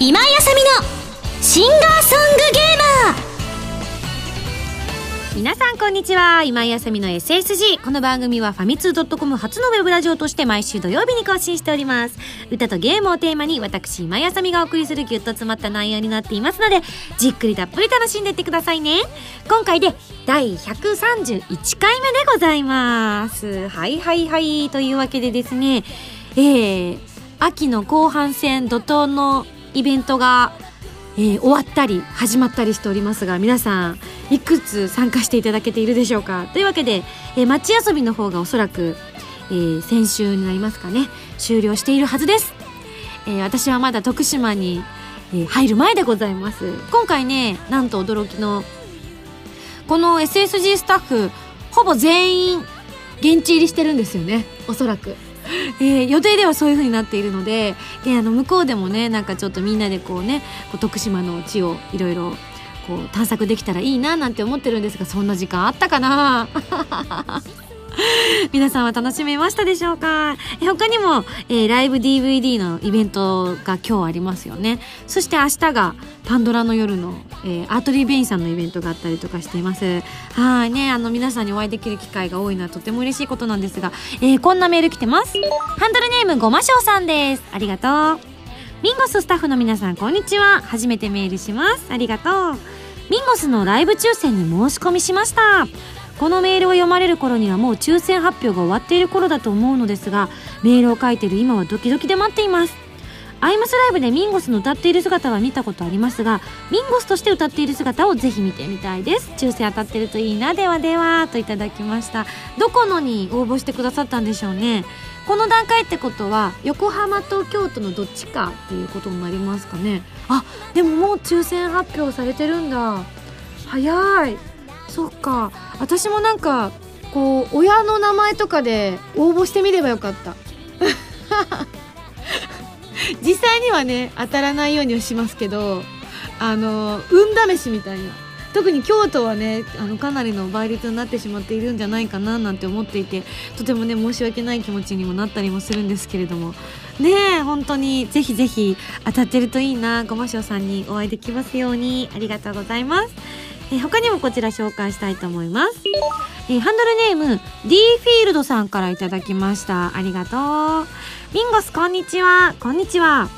今井あさみのシンガーソングゲーム皆さんこんにちは。今井あさみの SSG この番組はファミツー .com 初のウェブラジオとして毎週土曜日に更新しております。歌とゲームをテーマに私今井あさみがお送りするギュッと詰まった内容になっていますのでじっくりたっぷり楽しんでいってくださいね。今回で第131回目でございます。はいはいはい。というわけでですねえー、秋の後半戦怒涛のイベントがえー、終わったり始まったりしておりますが皆さんいくつ参加していただけているでしょうか？というわけで、えー、街遊びの方がおそらく、えー、先週になりますかね。終了しているはずです、えー、私はまだ徳島に、え、入る前でございます。今回ねなんと驚きのこの SSG スタッフほぼ全員現地入りしてるんですよね。おそらく。えー、予定ではそういう風になっているのでであの向こうでもねなんかちょっとみんなでこうねこう徳島の地をいろいろこう探索できたらいいななんて思ってるんですがそんな時間あったかな？皆さんは楽しめましたでしょうか？他にも、えー、ライブ DVD のイベントが今日ありますよね。そして明日がパンドラの夜の、えー、アートリー・ベインさんのイベントがあったりとかしています。はいねあの皆さんにお会いできる機会が多いのはとても嬉しいことなんですが、えー、こんなメール来てます。ハンドルネームごましょうさんです。ありがとう。ミンゴススタッフの皆さんこんにちは。初めてメールします。ありがとう。ミンゴスのライブ抽選に申し込みしました。このメールを読まれる頃にはもう抽選発表が終わっている頃だと思うのですがメールを書いている今はドキドキで待っています。アイマスライブでミンゴスの歌っている姿は見たことありますがミンゴスとして歌っている姿をぜひ見てみたいです。抽選当たってるといいなではではといただきました。どこのに応募してくださったんでしょうね。この段階ってことは横浜と京都のどっちかっていうことになりますかね。あでももう抽選発表されてるんだ。早い。そっか。私もなんかこう親の名前とかで応募してみればよかった。実際にはね当たらないようにはしますけどあの運試しみたいな。特に京都はねあのかなりの倍率になってしまっているんじゃないかななんて思っていてとてもね申し訳ない気持ちにもなったりもするんですけれども。ねえ本当にぜひぜひ当たってるといいな。ごましょうさんにお会いできますように。ありがとうございます。え他にもこちら紹介したいと思います、えハンドルネーム D フィールドさんからいただきました。ありがとう。ミンゴスこんにちは。こんにちは。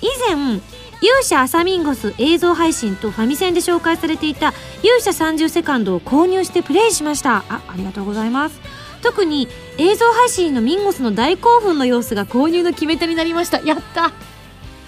以前勇者アサミンゴス映像配信とファミセンで紹介されていた勇者30セカンドを購入してプレイしました。あありがとうございます。特に映像配信のミンゴスの大興奮の様子が購入の決め手になりました。やった。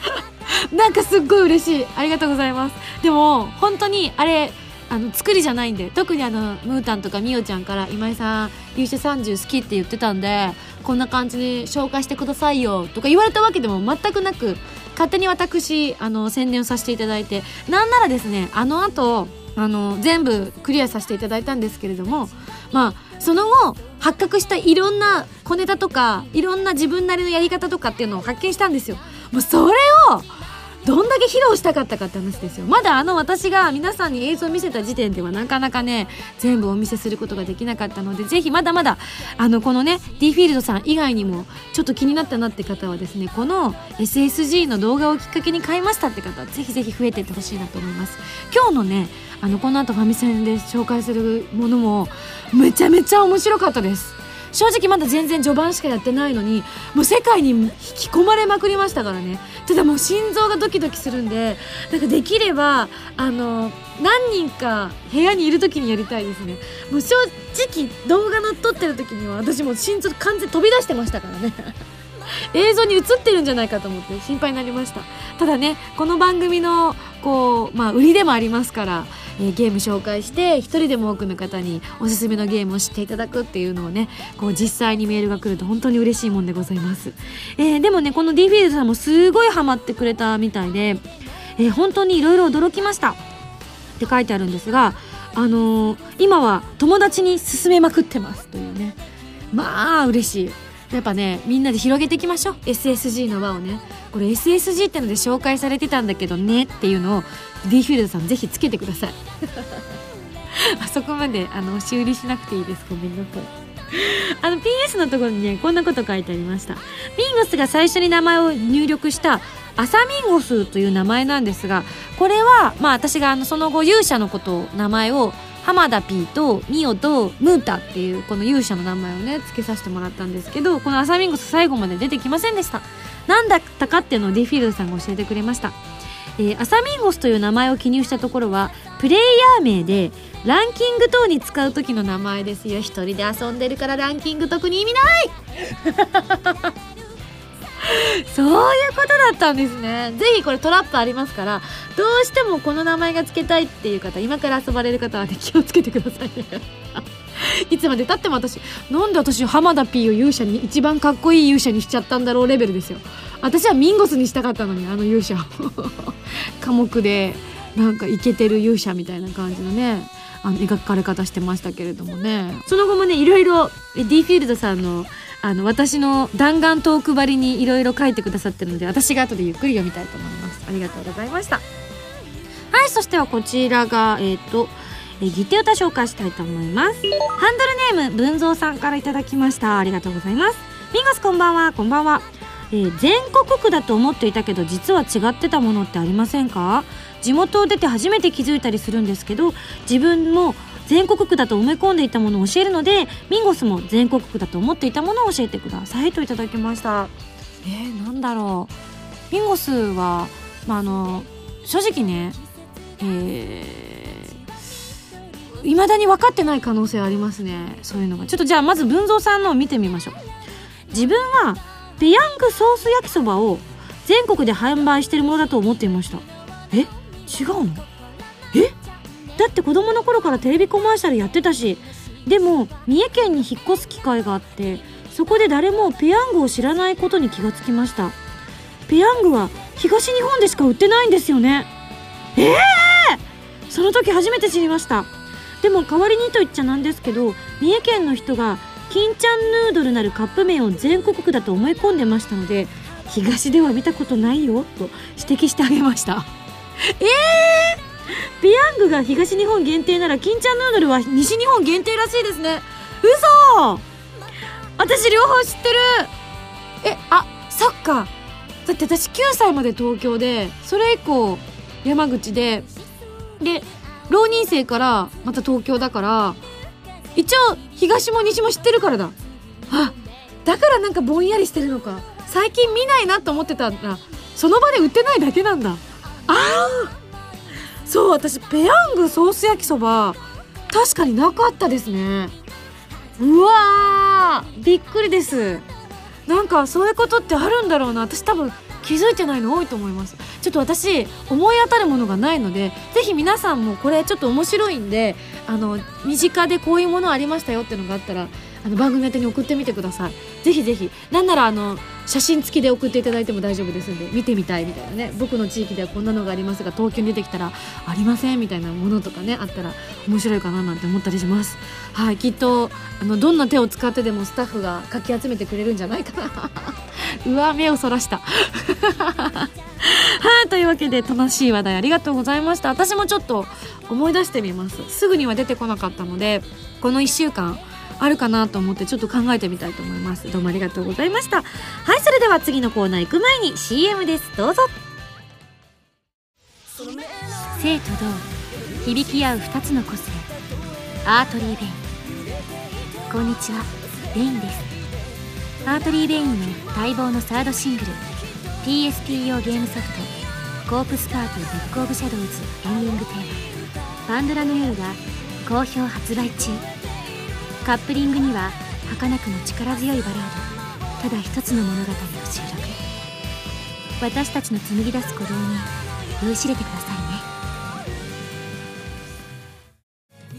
なんかすっごい嬉しい。ありがとうございます。でも本当にあれあの作りじゃないんで特にあのムータンとかみおちゃんから今井さん勇者30好きって言ってたんでこんな感じで紹介してくださいよとか言われたわけでも全くなく勝手に私あの宣伝をさせていただいてなんならですねあの後あの全部クリアさせていただいたんですけれどもまあその後発覚したいろんな小ネタとかいろんな自分なりのやり方とかっていうのを発見したんですよ。もうそれをどんだけ披露したかったかって話ですよ。まだあの私が皆さんに映像を見せた時点ではなかなかね全部お見せすることができなかったのでぜひまだまだあのこのね D フィールドさん以外にもちょっと気になったなって方はですねこの SSG の動画をきっかけに買いましたって方はぜひぜひ増えていってほしいなと思います。今日のねあのこの後ファミセンで紹介するものもめちゃめちゃ面白かったです。正直まだ全然序盤しかやってないのにもう世界に引き込まれまくりましたからね。ただもう心臓がドキドキするんでなんかできればあの何人か部屋にいる時にやりたいですね。もう正直動画の撮ってる時には私も心臓完全飛び出してましたからね。映像に映ってるんじゃないかと思って心配になりました。ただねこの番組のこうまあ売りでもありますからえー、ゲーム紹介して一人でも多くの方におすすめのゲームを知っていただくっていうのをねこう実際にメールが来ると本当に嬉しいもんでございます、えー、でもねこの D フィールドさんもすごいハマってくれたみたいで、えー、本当にいろいろ驚きました。って書いてあるんですがあのー、今は友達に勧めまくってますというね。まあ嬉しい。やっぱねみんなで広げていきましょう。SSG の輪をね。これ SSG ってので紹介されてたんだけどねっていうのを D フィールドさんぜひつけてください。あそこまであの押し売りしなくていいです。ごめんなさい。あの PS のところにねこんなこと書いてありました。ミンゴスが最初に名前を入力したアサミンゴスという名前なんですがこれはまあ私があのその後勇者のことを名前を浜田 P とミオとムータっていうこの勇者の名前をね付けさせてもらったんですけどこのアサミンゴス最後まで出てきませんでした。何だったかっていうのをディフィールドさんが教えてくれました。えー、アサミンゴスという名前を記入したところはプレイヤー名でランキング等に使う時の名前ですよ。一人で遊んでるからランキング特に意味ない。そういうことだったんですね。ぜひこれトラップありますからどうしてもこの名前が付けたいっていう方今から遊ばれる方はね気をつけてくださいね。いつまでたっても私なんで私浜田 P を勇者に一番かっこいい勇者にしちゃったんだろうレベルですよ。私はミンゴスにしたかったのにあの勇者科目 でなんかイケてる勇者みたいな感じのねあの描かれ方してましたけれどもね。その後もねいろいろ D フィールドさんのあの私の弾丸トークばりにいろいろ書いてくださってるので私が後でゆっくり読みたいと思います。ありがとうございました。はいそしてはこちらがえっ、ー、とえギテ歌紹介したいと思います。ハンドルネーム文蔵さんからいただきました。ありがとうございます。ミンゴスこんばんは。こんばんは。えー、全国区だと思っていたけど実は違ってたものってありませんか？地元を出て初めて気づいたりするんですけど自分も全国区だと思い込んでいたものを教えるのでミンゴスも全国区だと思っていたものを教えてくださいといただきました。えー、なんだろう。ミンゴスは、まあ、あの正直ねえー、未だに分かってない可能性ありますね。そういうのが。ちょっとじゃあまず文蔵さんのを見てみましょう。自分はペヤングソース焼きそばを全国で販売してるものだと思っていました。え？違うの？え？だって子供の頃からテレビコマーシャルやってたしでも三重県に引っ越す機会があってそこで誰もペヤングを知らないことに気がつきました。ペヤングは東日本でしか売ってないんですよね。ええー、その時初めて知りました。でも代わりにと言っちゃなんですけど三重県の人が金ちゃんヌードルなるカップ麺を全国区だと思い込んでましたので東では見たことないよと指摘してあげました。えー、ペヤングが東日本限定なら金ちゃんヌードルは西日本限定らしいですね。嘘！私両方知ってる。えあそっか。だって私9歳まで東京でそれ以降山口でで浪人生からまた東京だから一応東も西も知ってるからだ。あだからなんかぼんやりしてるのか。最近見ないなと思ってたらその場で売ってないだけなんだ。ああそう私ペヤングソース焼きそば確かになかったですね。うわーびっくりです。なんかそういうことってあるんだろうな。私多分気づいてないの多いと思います。ちょっと私思い当たるものがないのでぜひ皆さんもこれちょっと面白いんであの身近でこういうものありましたよっていうのがあったらあの番組宛に送ってみてください。ぜひぜひ。なんならあの写真付きで送っていただいても大丈夫ですんで見てみたいみたいなね。僕の地域ではこんなのがありますが東京に出てきたらありませんみたいなものとかねあったら面白いかななんて思ったりします。はいきっとあのどんな手を使ってでもスタッフがかき集めてくれるんじゃないかな。うわ目をそらした。はいというわけで楽しい話題ありがとうございました。私もちょっと思い出してみます。すぐには出てこなかったのでこの1週間あるかなと思ってちょっと考えてみたいと思います。どうもありがとうございました。はいそれでは次のコーナー行く前に CM です。どうぞ。生と同響き合う2つの個性。アートリー・ベイン。こんにちは。ベインです。 Artery Vein の待望のサードシングル。PSP 用ゲームソフト「コープスパーティー Book of Shadows」エンディングテーマ「パンドラの夜」が好評発売中。カップリングには儚くも力強いバラード。ただ一つの物語を収録。私たちの紡ぎ出す鼓動に酔いしれてください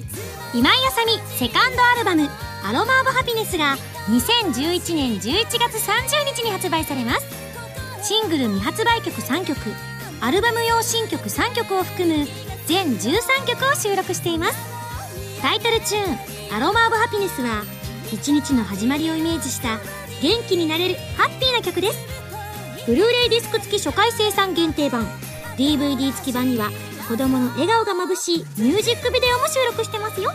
ね。今井あさみセカンドアルバム「アロマ・オブ・ハピネス」が2011年11月30日に発売されます。シングル未発売曲3曲アルバム用新曲3曲を含む全13曲を収録しています。タイトルチューンアロマ・オブ・ハピネスは一日の始まりをイメージした元気になれるハッピーな曲です。ブルーレイディスク付き初回生産限定版。DVD 付き版には子供の笑顔がまぶしいミュージックビデオも収録してますよ。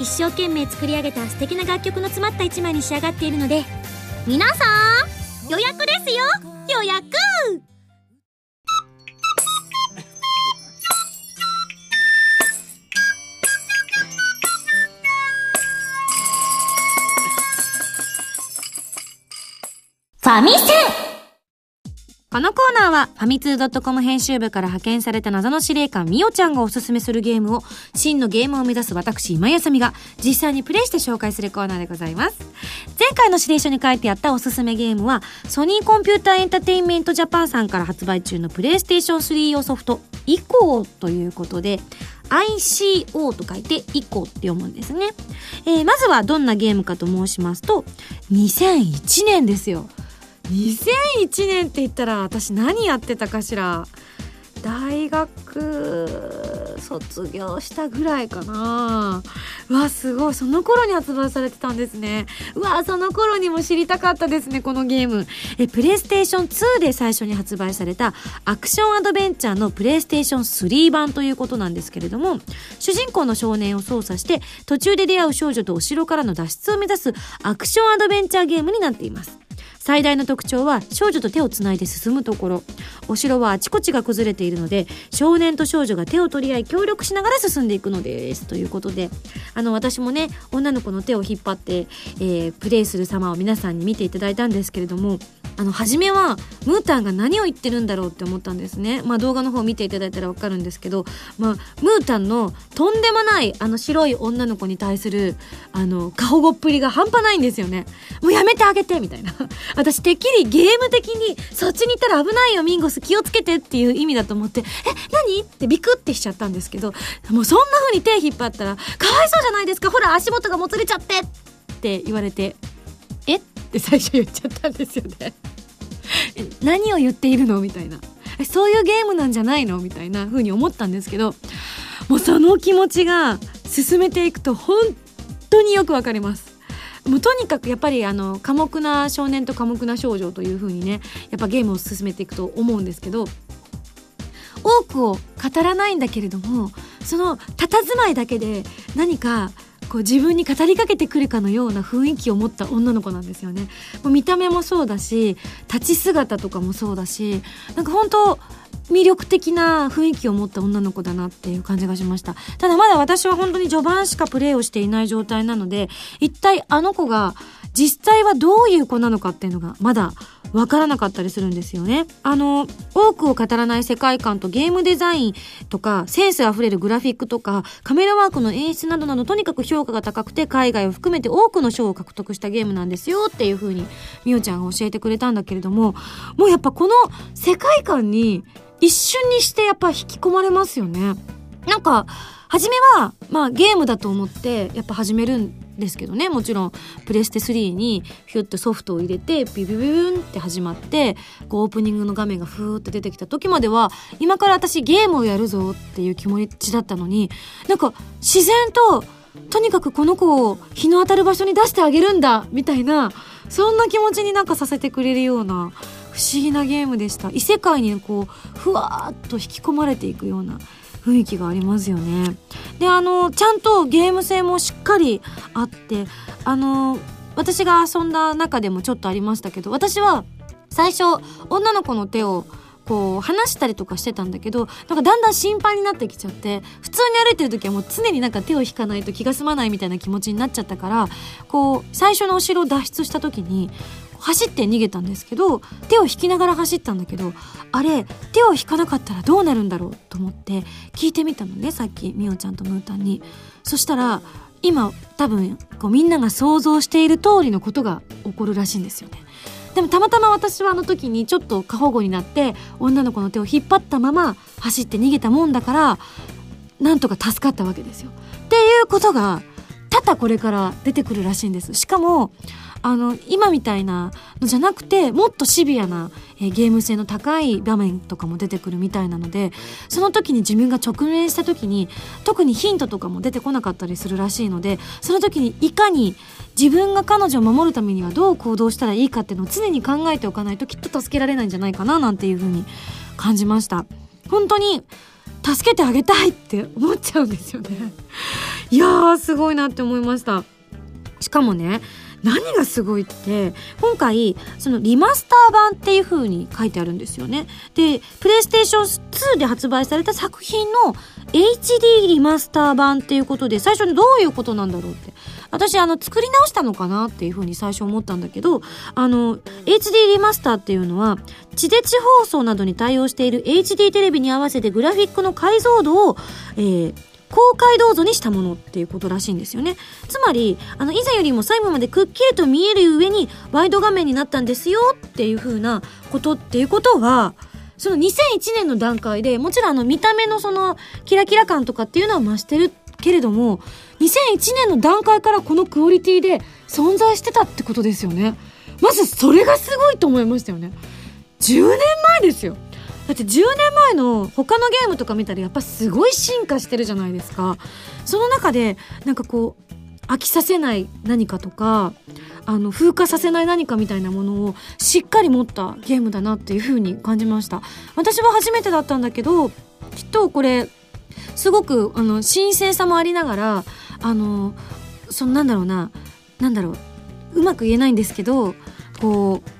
一生懸命作り上げた素敵な楽曲の詰まった一枚に仕上がっているので皆さん予約ですよ！予約！ァミセン。このコーナーはファミツー .com 編集部から派遣された謎の司令官みおちゃんがおすすめするゲームを真のゲームを目指す私今やさみが実際にプレイして紹介するコーナーでございます前回の指令書に書いてあったおすすめゲームはソニーコンピューターエンターテインメントジャパンさんから発売中のプレイステーション3用ソフトイコーということで ICO と書いてイコって読むんですね、えー、まずはどんなゲームかと申しますと2001年ですよ。2001年って言ったら私何やってたかしら？大学卒業したぐらいかな。うわすごい。その頃に発売されてたんですね。うわその頃にも知りたかったですねこのゲーム。えプレイステーション2で最初に発売されたアクションアドベンチャーのプレイステーション3版ということなんですけれども主人公の少年を操作して途中で出会う少女とお城からの脱出を目指すアクションアドベンチャーゲームになっています。最大の特徴は少女と手をつないで進むところ。お城はあちこちが崩れているので少年と少女が手を取り合い協力しながら進んでいくのです。ということであの私もね女の子の手を引っ張って、えー、プレイする様を皆さんに見ていただいたんですけれどもあの初めはムータンが何を言ってるんだろうって思ったんですね。まあ動画の方見ていただいたらわかるんですけどまあムータンのとんでもないあの白い女の子に対するあの過保護っぷりが半端ないんですよね。もうやめてあげてみたいな。私てっきりゲーム的にそっちに行ったら危ないよミンゴス気をつけてっていう意味だと思ってえ何？ってビクってしちゃったんですけどもうそんな風に手引っ張ったらかわいそうじゃないですか。ほら足元がもつれちゃってって言われてえ？って最初言っちゃったんですよね。何を言っているのみたいな。そういうゲームなんじゃないのみたいな風に思ったんですけどもうその気持ちが進めていくと本当によくわかります。もうとにかくやっぱりあの寡黙な少年と寡黙な少女という風にねやっぱゲームを進めていくと思うんですけど多くを語らないんだけれどもその佇まいだけで何かこう自分に語りかけてくるかのような雰囲気を持った女の子なんですよね。もう見た目もそうだし立ち姿とかもそうだしなんか本当魅力的な雰囲気を持った女の子だなっていう感じがしました。ただまだ私は本当に序盤しかプレイをしていない状態なので、一体あの子が実際はどういう子なのかっていうのがまだわからなかったりするんですよね。あの、多くを語らない世界観とゲームデザインとか、センスあふれるグラフィックとか、カメラワークの演出などなどとにかく評価が高くて、海外を含めて多くの賞を獲得したゲームなんですよっていう風に、みおちゃんが教えてくれたんだけれども、もうやっぱこの世界観に一瞬にしてやっぱ引き込まれますよね。なんか、初めは、まあゲームだと思ってやっぱ始めるんですけどね。もちろんプレステ3にヒュッてソフトを入れてビビビビンって始まってこうオープニングの画面がふーって出てきた時までは今から私ゲームをやるぞっていう気持ちだったのになんか自然ととにかくこの子を日の当たる場所に出してあげるんだみたいなそんな気持ちになんかさせてくれるような不思議なゲームでした。異世界にこうふわーっと引き込まれていくような雰囲気がありますよね。であのちゃんとゲーム性もしっかりあってあの私が遊んだ中でもちょっとありましたけど私は最初女の子の手をこう話したりとかしてたんだけどなんかだんだん心配になってきちゃって普通に歩いてる時はもう常になんか手を引かないと気が済まないみたいな気持ちになっちゃったからこう最初のお城を脱出した時に走って逃げたんですけど手を引きながら走ったんだけどあれ手を引かなかったらどうなるんだろうと思って聞いてみたのねさっきみおちゃんとムータンに。そしたら今多分こうみんなが想像している通りのことが起こるらしいんですよね。でもたまたま私はあの時にちょっと過保護になって女の子の手を引っ張ったまま走って逃げたもんだからなんとか助かったわけですよ。っていうことが多々これから出てくるらしいんです。しかもあの今みたいなのじゃなくてもっとシビアな、えー、ゲーム性の高い場面とかも出てくるみたいなのでその時に自分が直面した時に特にヒントとかも出てこなかったりするらしいのでその時にいかに自分が彼女を守るためにはどう行動したらいいかっていうのを常に考えておかないときっと助けられないんじゃないかななんていうふうに感じました。本当に助けてあげたいって思っちゃうんですよねいやーすごいなって思いましたしかもね何がすごいって今回そのリマスター版っていう風に書いてあるんですよね。でプレイステーション2で発売された作品の HD リマスター版っていうことで最初にどういうことなんだろうって。私あの作り直したのかなっていう風に最初思ったんだけどあの HD リマスターっていうのは地デ地放送などに対応している HD テレビに合わせてグラフィックの解像度を、えー、高解像度にしたものっていうことらしいんですよね。つまり、あの、以前よりも最後までくっきりと見える上にワイド画面になったんですよっていう風なことっていうことは、その2001年の段階で、もちろんあの見た目のそのキラキラ感とかっていうのは増してるけれども、2001年の段階からこのクオリティで存在してたってことですよね。まずそれがすごいと思いましたよね。10年前ですよ。だって10年前の他のゲームとか見たらやっぱすごい進化してるじゃないですか。その中でなんかこう飽きさせない何かとかあの風化させない何かみたいなものをしっかり持ったゲームだなっていう風に感じました。私は初めてだったんだけどきっとこれすごくあの新鮮さもありながらあのそのなんだろうななんだろううまく言えないんですけどこう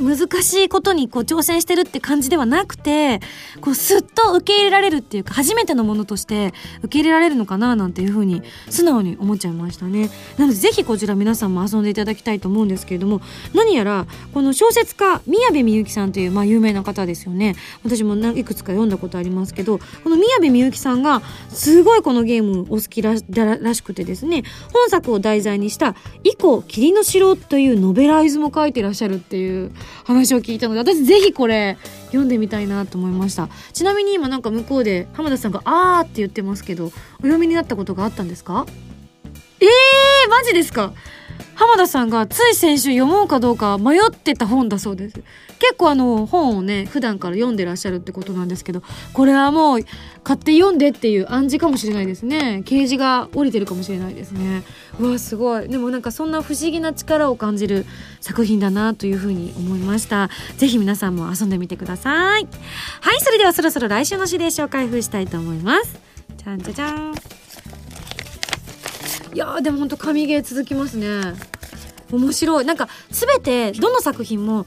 難しいことにこう挑戦してるって感じではなくて、こうスッと受け入れられるっていうか、初めてのものとして受け入れられるのかななんていうふうに素直に思っちゃいましたね。なのでぜひこちら皆さんも遊んでいただきたいと思うんですけれども、何やらこの小説家、宮部みゆきさんというまあ有名な方ですよね。私もいくつか読んだことありますけど、この宮部みゆきさんがすごいこのゲームお好きららしくてですね、本作を題材にした、以降霧の城というノベライズも書いてらっしゃるっていう話を聞いたので私ぜひこれ読んでみたいなと思いました。ちなみに今なんか向こうで浜田さんが「あー」って言ってますけどお読みになったことがあったんですか？えー、マジですか？浜田さんがつい先週読もうかどうか迷ってた本だそうです。結構あの本をね、普段から読んでらっしゃるってことなんですけど、これはもう買って読んでっていう暗示かもしれないですね。啓示が降りてるかもしれないですね。うわ、すごい。でもなんかそんな不思議な力を感じる作品だなというふうに思いました。ぜひ皆さんも遊んでみてください。はい、それではそろそろ来週の指令書を開封したいと思います。じゃんじゃじゃん。いやでもほんと神ゲー続きますね面白い。なんか全てどの作品も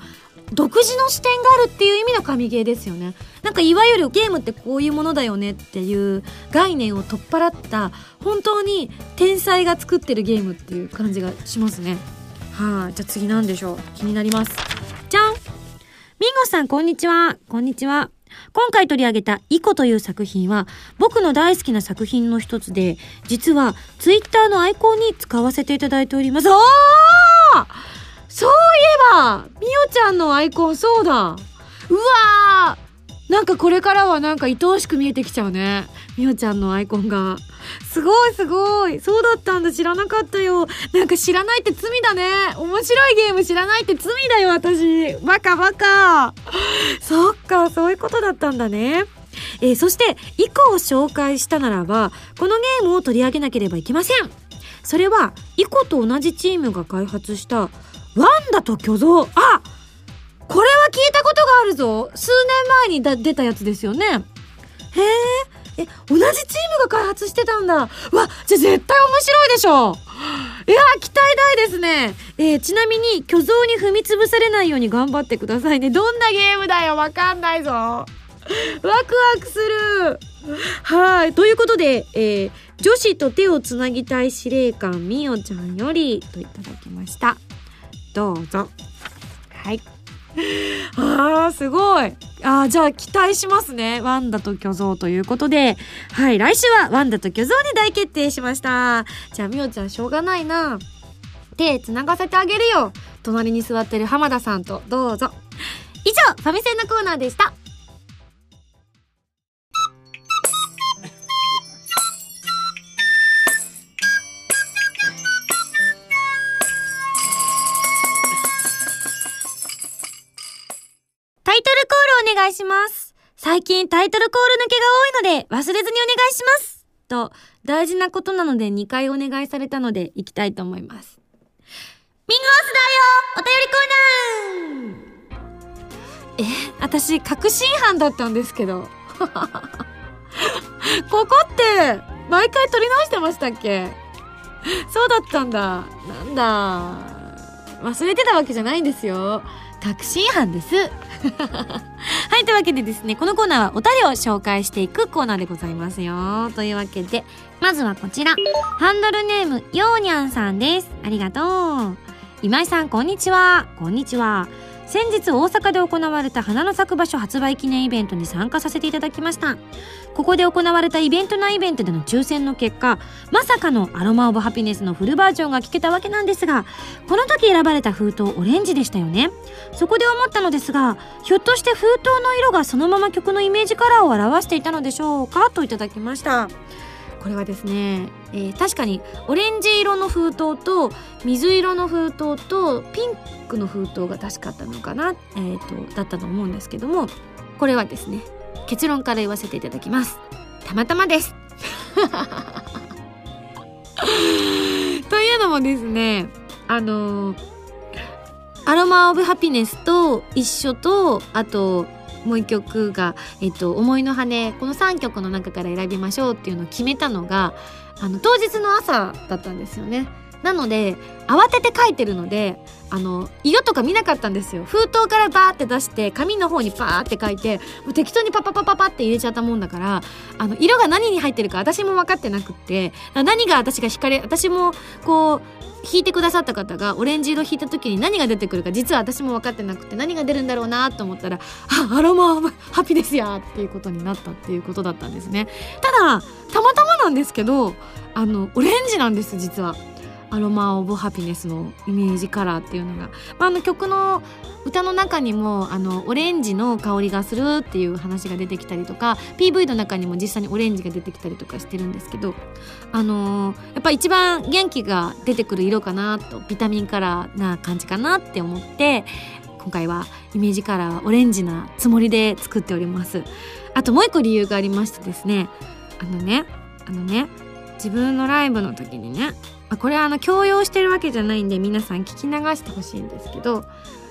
独自の視点があるっていう意味の神ゲーですよね。なんかいわゆるゲームってこういうものだよねっていう概念を取っ払った本当に天才が作ってるゲームっていう感じがしますね。はい、あ、じゃあ次なんでしょう？気になります。じゃん。ミンゴさんこんにちは。こんにちは。今回取り上げたイコという作品は僕の大好きな作品の一つで、実はツイッターのアイコンに使わせていただいております。ああそういえばみおちゃんのアイコンそうだうわーなんかこれからはなんか愛おしく見えてきちゃうね。みおちゃんのアイコンが。すごいすごい。そうだったんだ。知らなかったよ。なんか知らないって罪だね。面白いゲーム知らないって罪だよ、私。バカバカ。そっか、そういうことだったんだね。えー、そして、以降紹介したならば、このゲームを取り上げなければいけません。それは、イコと同じチームが開発した、ワンダと巨像。あこれは聞いたことがあるぞ。数年前に出たやつですよね。へええ同じチームが開発してたんだ。わじゃ絶対面白いでしょ。いや期待大ですね。えー、ちなみに巨像に踏み潰されないように頑張ってくださいね。どんなゲームだよ。わかんないぞ。ワクワクするはいということで、えー、女子と手をつなぎたい司令官みおちゃんよりといただきましたどうぞはい あー、すごい。あー、じゃあ期待しますね。ワンダと巨像ということで。はい、来週はワンダと巨像に大決定しました。じゃあ、みおちゃんしょうがないな。手繋がせてあげるよ。隣に座ってる浜田さんと、どうぞ。以上、ファミセンのコーナーでした。最近タイトルコール抜けが多いので忘れずにお願いします。と、大事なことなので2回お願いされたので行きたいと思います。ミンゴスだよお便りコーナーえ、私確信犯だったんですけど。ここって毎回撮り直してましたっけ？そうだったんだなんだ忘れてたわけじゃないんですよ確信犯です。はいというわけでですねこのコーナーはお便りを紹介していくコーナーでございますよ。というわけでまずはこちら。ハンドルネームようにゃんさんです。ありがとう。今井さんこんにちは。こんにちは。先日大阪で行われた花の咲く場所発売記念イベントに参加させていただきました。ここで行われたイベント内イベントでの抽選の結果まさかのアロマオブハピネスのフルバージョンが聞けたわけなんですがこの時選ばれた封筒オレンジでしたよね。そこで思ったのですがひょっとして封筒の色がそのまま曲のイメージカラーを表していたのでしょうかといただきました。これはですね、えー、確かにオレンジ色の封筒と水色の封筒とピンクの封筒が確かあったのかな、えーと、だったと思うんですけどもこれはですね結論から言わせていただきます。たまたまです。というのもですねあのアロマ・オブ・ハピネスと一緒とあともう一曲が、えっと、思いの羽この3曲の中から選びましょうっていうのを決めたのがあの当日の朝だったんですよね。なので慌てて書いてるのであの色とか見なかったんですよ。封筒からバーって出して紙の方にパーって書いてもう適当にパパパパパって入れちゃったもんだからあの色が何に入ってるか私も分かってなくって何が私が惹かれ私もこう引いてくださった方がオレンジ色引いた時に何が出てくるか実は私も分かってなくて何が出るんだろうなと思ったらあアロマハピですやっていうことになったっていうことだったんですね。ただたまたまなんですけどあのオレンジなんです実は。アロマ・オブ・ハピネスのイメージカラーっていうのが、まあ、あの曲の歌の中にもあのオレンジの香りがするっていう話が出てきたりとか PV の中にも実際にオレンジが出てきたりとかしてるんですけど、あのー、やっぱ一番元気が出てくる色かなとビタミンカラーな感じかなって思って今回はイメージカラーオレンジなつもりで作っております。あともう一個理由がありましてですねあのねあのね自分のライブの時にねこれはあの強要してるわけじゃないんで皆さん聞き流してほしいんですけど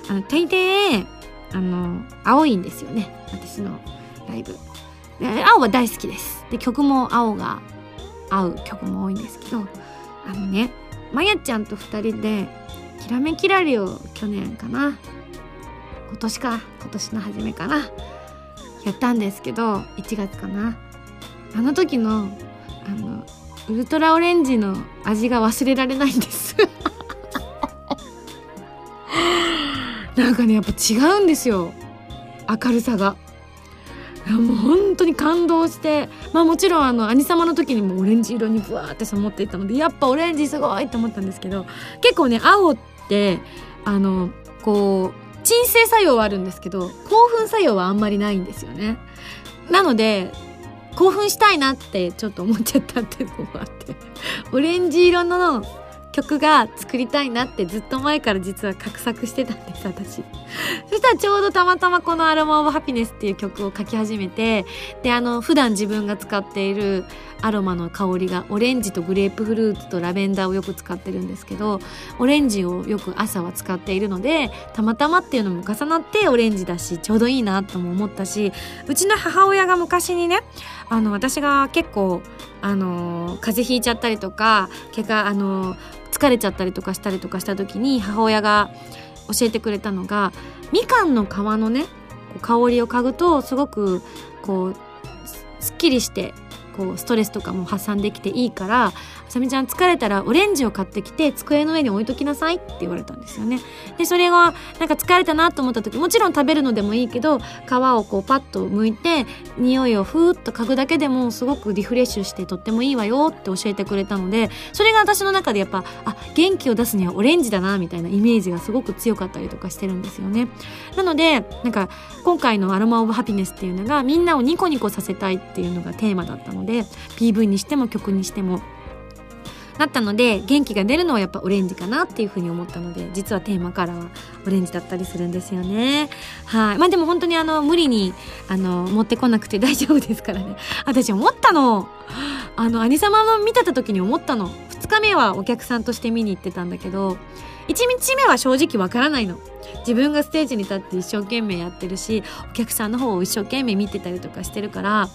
あの大抵あの青いんですよね。私のライブ。青は大好きです。で曲も青が合う曲も多いんですけどあのねまやちゃんと2人で「きらめきらり」を去年かな。今年か。今年の初めかな。やったんですけど1月かな。あの時のあのウルトラオレンジの味が忘れられないんです。なんかねやっぱ違うんですよ。明るさが。もう本当に感動してまあもちろんあの兄様の時にもオレンジ色にブワーってさ持っていったのでやっぱオレンジすごいって思ったんですけど結構ね青ってあのこう鎮静作用はあるんですけど興奮作用はあんまりないんですよね。なので興奮したいなってちょっと思っちゃったっていうのもあって。オレンジ色の曲が作りたいなってずっと前から実は画策してたんです私。そしたらちょうどたまたまこの「アロマ・オブ・ハピネス」っていう曲を書き始めてであの普段自分が使っているアロマの香りがオレンジとグレープフルーツとラベンダーをよく使ってるんですけどオレンジをよく朝は使っているのでたまたまっていうのも重なってオレンジだしちょうどいいなとも思ったしうちの母親が昔にねあの私が結構あの風邪ひいちゃったりとか怪我あの疲れちゃったりとかしたりとかした時に母親が教えてくれたのがみかんの皮のね香りを嗅ぐとすごくこうすっきりしてこうストレスとかも発散できていいからあさみちゃん疲れたらオレンジを買ってきて机の上に置いときなさいって言われたんですよね。でそれがなんか疲れたなと思った時もちろん食べるのでもいいけど皮をこうパッと剥いて匂いをふーっと嗅ぐだけでもすごくリフレッシュしてとってもいいわよって教えてくれたのでそれが私の中でやっぱあ元気を出すにはオレンジだなみたいなイメージがすごく強かったりとかしてるんですよね。なのでなんか今回の「アロマ・オブ・ハピネス」っていうのがみんなをニコニコさせたいっていうのがテーマだったのでで PV にしても曲にしても。なったので元気が出るのはやっぱオレンジかなっていうふうに思ったので実はテーマカラーはオレンジだったりするんですよね。はい。まあでも本当にあの無理にあの持ってこなくて 大丈夫ですからね。私思ったの。あの兄様の見てた時に思ったの。2日目はお客さんとして見に行ってたんだけど1日目は正直わからないの。自分がステージに立って一生懸命やってるしお客さんの方を一生懸命見てたりとかしてるから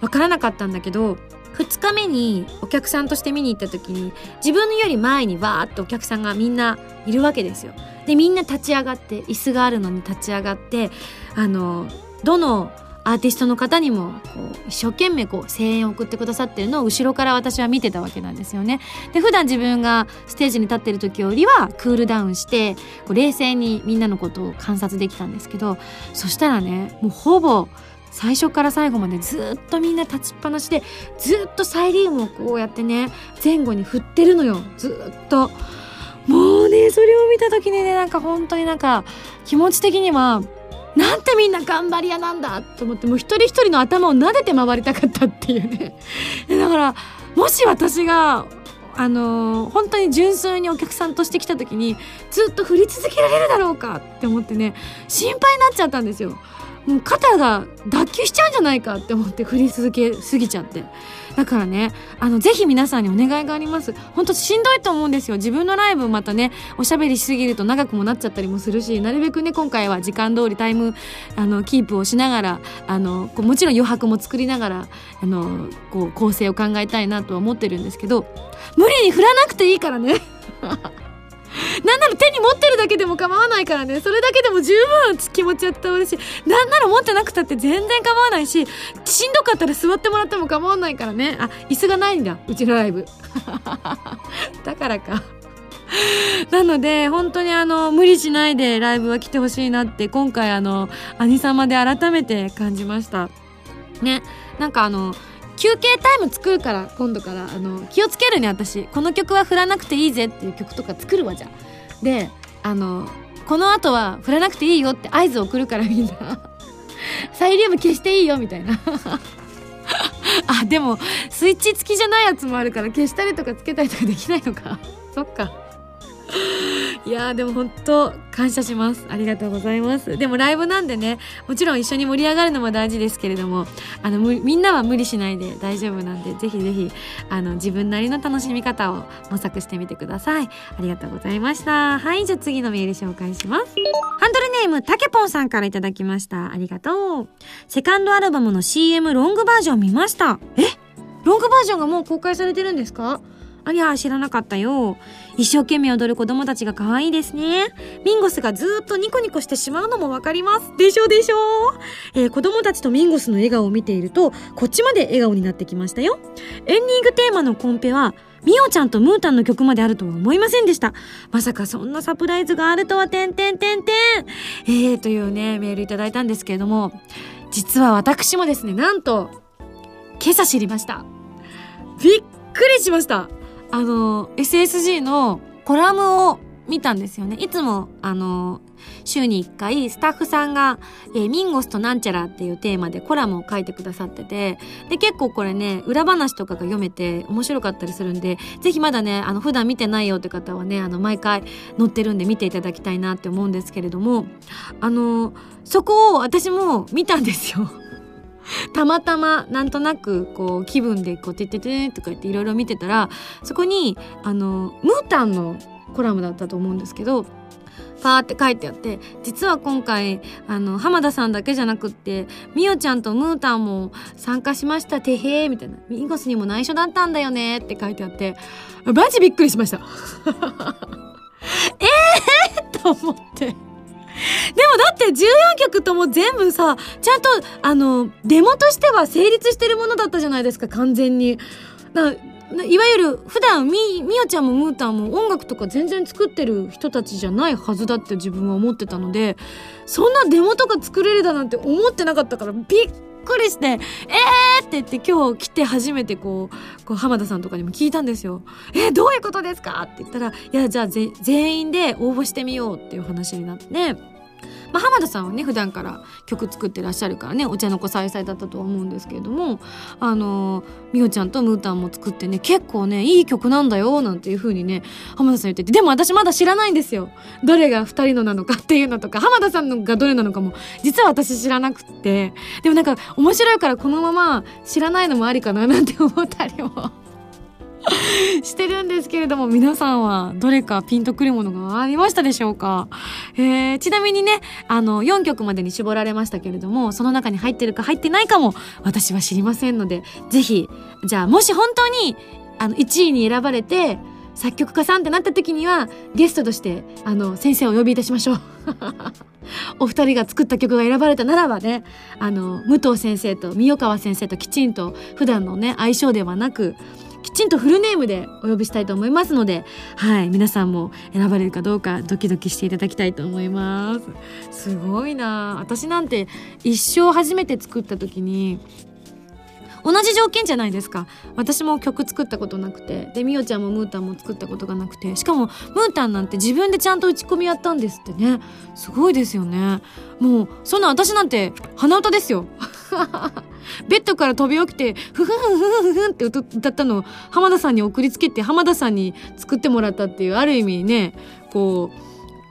わからなかったんだけど2日目にお客さんとして見に行った時に自分より前にわーっとお客さんがみんないるわけですよ。でみんな立ち上がって椅子があるのに立ち上がってあのどのアーティストの方にもこう一生懸命こう声援を送ってくださってるのを後ろから私は見てたわけなんですよね。で普段自分がステージに立ってる時よりはクールダウンしてこう冷静にみんなのことを観察できたんですけどそしたらねもうほぼ最初から最後までずっとみんな立ちっぱなしでずっとサイリウムをこうやってね前後に振ってるのよ。ずっと。もうねそれを見た時にねなんか本当になんか気持ち的にはなんてみんな頑張り屋なんだと思ってもう一人一人の頭を撫でて回りたかったっていうね。だからもし私があのー、本当に純粋にお客さんとして来た時にずっと振り続けられるだろうかって思ってね心配になっちゃったんですよ。もう肩が脱臼しちゃうんじゃないかって思って振り続けすぎちゃって。だからねあのぜひ皆さんにお願いがあります。本当しんどいと思うんですよ。自分のライブまたねおしゃべりしすぎると長くもなっちゃったりもするしなるべくね今回は時間通りタイムあのキープをしながらあのこうもちろん余白も作りながらあのこう構成を考えたいなとは思ってるんですけど無理に振らなくていいからね。なんなら手に持ってるだけでも構わないからね。それだけでも十分気持ちは伝わるしなんなら持ってなくたって全然構わないししんどかったら座ってもらっても構わないからね。あ椅子がないんだうちのライブ。だからか。なので本当にあの無理しないでライブは来てほしいなって今回あの兄様で改めて感じました。ね。なんかあの休憩タイム作るから今度から。あの気をつけるね私。この曲は振らなくていいぜっていう曲とか作るわじゃであのこの後は振らなくていいよって合図を送るからみんな。サイリウム消していいよみたいな。あでもスイッチ付きじゃないやつもあるから消したりとかつけたりとかできないのか。そっか。いやでも本当感謝します。ありがとうございます。でもライブなんでねもちろん一緒に盛り上がるのも大事ですけれどもあのみんなは無理しないで大丈夫なんでぜひぜひあの自分なりの楽しみ方を模索してみてください。ありがとうございました。はいじゃあ次のメール紹介します。ハンドルネームたけぽんさんからいただきました。ありがとう。セカンドアルバムの CM ロングバージョン見ました。え？ロングバージョンがもう公開されてるんですか？ありゃ知らなかったよ一生懸命踊る子供たちが可愛いですねミンゴスがずっとニコニコしてしまうのもわかりますでしょでしょえー、子供たちとミンゴスの笑顔を見ているとこっちまで笑顔になってきましたよエンディングテーマのコンペはミオちゃんとムータンの曲まであるとは思いませんでした。まさかそんなサプライズがあるとは、てんてんてんてん。えー、というね、メールいただいたんですけれども、実は私もですね、なんと、今朝知りました。びっくりしました。あの、SSG のコラムを見たんですよね。いつも、あの、週に1回スタッフさんが、えー、ミンゴスとなんちゃらっていうテーマでコラムを書いてくださってて、で、結構これね、裏話とかが読めて面白かったりするんで、ぜひまだね、あの、普段見てないよって方はね、あの、毎回載ってるんで見ていただきたいなって思うんですけれども、あの、そこを私も見たんですよ。たまたまなんとなくこう気分でこう「ててて」とか言っていろいろ見てたらそこにあのムータンのコラムだったと思うんですけどパーって書いてあって実は今回あの浜田さんだけじゃなくってみおちゃんとムータンも参加しましたてへーみたいなミンゴスにも内緒だったんだよねって書いてあってマジびっくりしました ええ、と思って。でもだって14曲とも全部さ、ちゃんと、あの、デモとしては成立してるものだったじゃないですか、完全に。だいわゆる普段みみおちゃんもムータンも音楽とか全然作ってる人たちじゃないはずだって自分は思ってたのでそんなデモとか作れるだなんて思ってなかったからびっくりして「えー!」って言って今日来て初めてこうこう浜田さんとかにも聞いたんですよ。えー、どういうことですか？って言ったら「いやじゃあ全員で応募してみよう」っていう話になって。まあ、浜田さんはね普段から曲作ってらっしゃるからねお茶の子さいさいだったとは思うんですけれどもあのみおちゃんとムータンも作ってね結構ねいい曲なんだよなんていう風にね浜田さん言っててでも私まだ知らないんですよ。どれが2人のなのかっていうのとか浜田さんのがどれなのかも実は私知らなくって。でもなんか面白いからこのまま知らないのもありかななんて思ったりも してるんですけれども、皆さんはどれかピンとくるものがありましたでしょうか？えー、ちなみにね、あの、4曲までに絞られましたけれども、その中に入ってるか入ってないかも私は知りませんので、ぜひ、じゃあもし本当に、あの、1位に選ばれて、作曲家さんってなった時には、ゲストとして、あの、先生をお呼びいたしましょう。お二人が作った曲が選ばれたならばね、あの、武藤先生と三代川先生ときちんと普段のね、相性ではなく、きちんとフルネームでお呼びしたいと思いますので、はい、皆さんも選ばれるかどうかドキドキしていただきたいと思います。すごいな私なんて一生初めて作った時に、同じ条件じゃないですか。私も曲作ったことなくて。でみおちゃんもムータンも作ったことがなくて。しかもムータンなんて自分でちゃんと打ち込みやったんですってね。すごいですよね。もうそんな私なんて鼻歌ですよ。ベッドから飛び起きて、ふふふふふふんって歌ったのを浜田さんに送りつけて浜田さんに作ってもらったっていう、ある意味ね、こ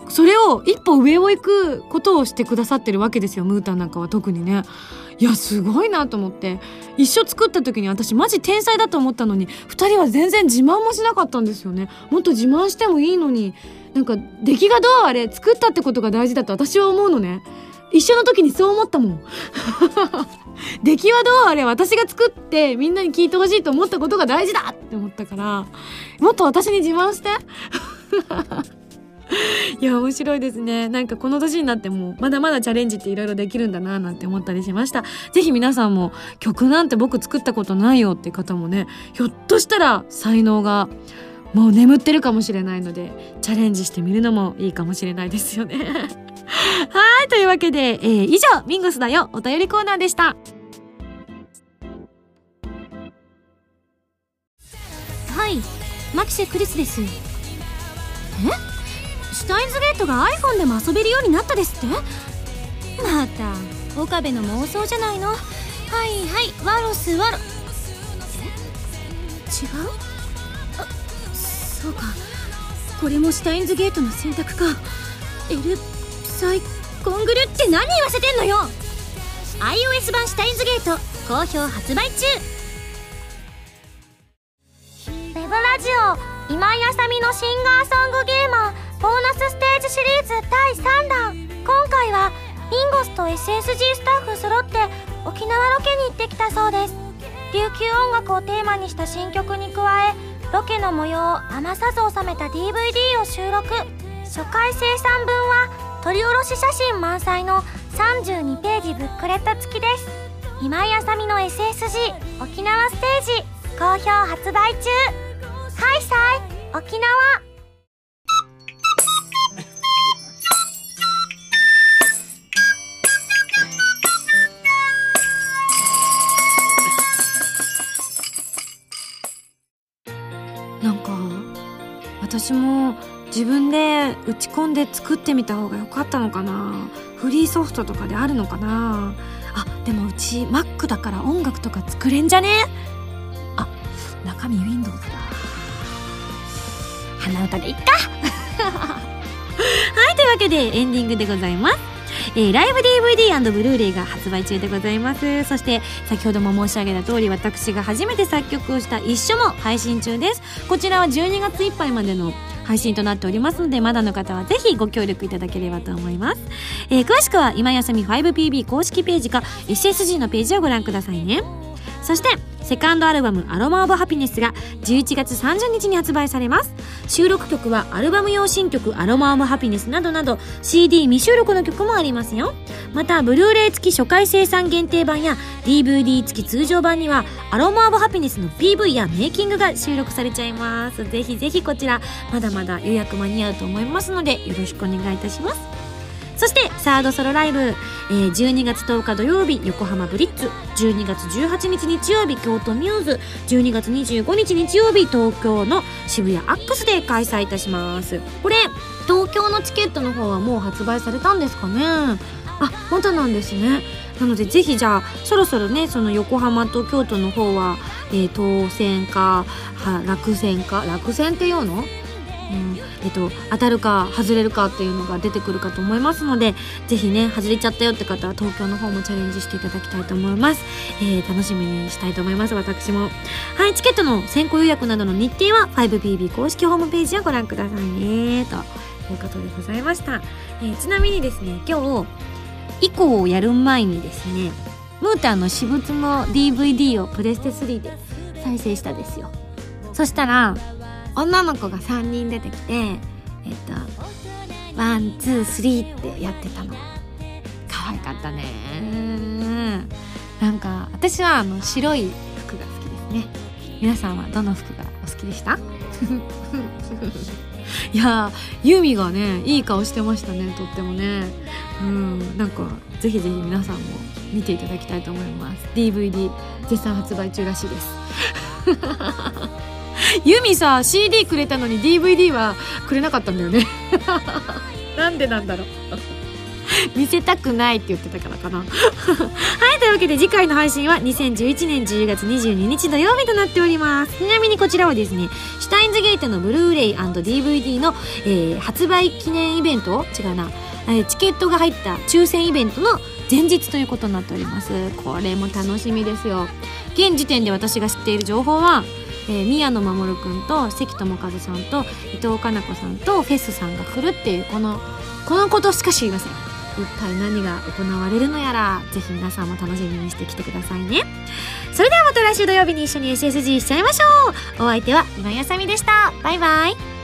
う、それを一歩上を行くことをしてくださってるわけですよ、ムータンなんかは特にね。いや、すごいなと思って。一緒作った時に私マジ天才だと思ったのに、二人は全然自慢もしなかったんですよね。もっと自慢してもいいのに、なんか、出来がどうあれ、作ったってことが大事だと私は思うのね。一緒の時にそう思ったもん。出来はどうあれ私が作ってみんなに聞いてほしいと思ったことが大事だって思ったから、もっと私に自慢して。いや、面白いですね。なんかこの年になっても、まだまだチャレンジっていろいろできるんだななんて思ったりしました。ぜひ皆さんも、曲なんて僕作ったことないよって方もね、ひょっとしたら才能が、もう眠ってるかもしれないので、チャレンジしてみるのもいいかもしれないですよね。はい、というわけで、えー、以上、ミンゴスだよ、お便りコーナーでした。はい、マキシェクリスです。え？タインズゲートが iPhone でも遊べるようになったですって？また、岡部の妄想じゃないの？はいはい、ワロスワロ。違う？あ、そうか。これもシュタインズゲートの選択か。L サイコングルって何言わせてんのよ？iOS 版シュタインズゲート好評発売中ウェブラジオ今井あさみのシンガーソングゲーマーボーナスステージシリーズ第3弾。今回はミンゴスと SSG スタッフ揃って沖縄ロケに行ってきたそうです。琉球音楽をテーマにした新曲に加えロケの模様を余さず収めた DVD を収録。初回生産分は撮り下ろし写真満載の32ページブックレット付きです。今井あさみの SSG 沖縄ステージ好評発売中。ハイサイ沖縄。私も自分で打ち込んで作ってみた方が良かったのかな。フリーソフトとかであるのかな。あでもうち Mac だから音楽とか作れんじゃね？あ中身 Windows だ鼻歌でいっか。はいというわけでエンディングでございます。えー、ライブ DVD& ブルーレイが発売中でございます。そして先ほども申し上げた通り私が初めて作曲をした一緒も配信中です。こちらは12月いっぱいまでの配信となっておりますのでまだの方はぜひご協力いただければと思います、えー、詳しくは今やさみ 5PB 公式ページか SSG のページをご覧くださいね。そしてセカンドアルバム「アロマ・オブ・ハピネス」が11月30日に発売されます。収録曲はアルバム用新曲「アロマ・オブ・ハピネス」などなど CD 未収録の曲もありますよ。またブルーレイ付き初回生産限定版や DVD 付き通常版には「アロマ・オブ・ハピネス」の PV やメイキングが収録されちゃいます。ぜひぜひこちらまだまだ予約間に合うと思いますのでよろしくお願いいたします。そしてサードソロライブ、えー、12月10日土曜日横浜ブリッツ。12月18日日曜日京都ミューズ。12月25日日曜日東京の渋谷アックスで開催いたします。これ東京のチケットの方はもう発売されたんですかね？あ本当なんですね。なのでぜひじゃあそろそろねその横浜と京都の方は、えー、当選かは落選か落選っていうの？うん。えっと、当たるか外れるかっていうのが出てくるかと思いますのでぜひね外れちゃったよって方は東京の方もチャレンジしていただきたいと思います、えー、楽しみにしたいと思います私も。はいチケットの先行予約などの日程は 5BB 公式ホームページをご覧くださいねということでございました、えー、ちなみにですね今日以降をやる前にですねムータンの私物の DVD をプレステ3で再生したですよ。そしたら女の子が3人出てきてえっと one two three ってやってたの。可愛かったね。なんか私はあの白い服が好きですね。皆さんはどの服がお好きでした？いやユミがねいい顔してましたねとってもね。うん。なんかぜひぜひ皆さんも見ていただきたいと思います。DVD 絶賛発売中らしいですユミさ CD くれたのに DVD はくれなかったんだよね。なんでなんだろう。見せたくないって言ってたからかな。はいというわけで次回の配信は2011年10月22日土曜日となっております。ちなみにこちらはですねシュタインズゲートのブルーレイ &DVD の、えー、発売記念イベント違うな、えー、チケットが入った抽選イベントの前日ということになっております。これも楽しみですよ。現時点で私が知っている情報はえー、宮野守君と関智和さんと伊藤かな子さんとフェスさんが来るっていうこのこのことしか知りません。一体何が行われるのやらぜひ皆さんも楽しみにしてきてくださいね。それではまた来週土曜日に一緒に SSG しちゃいましょう。お相手は今やさみでした。バイバイ。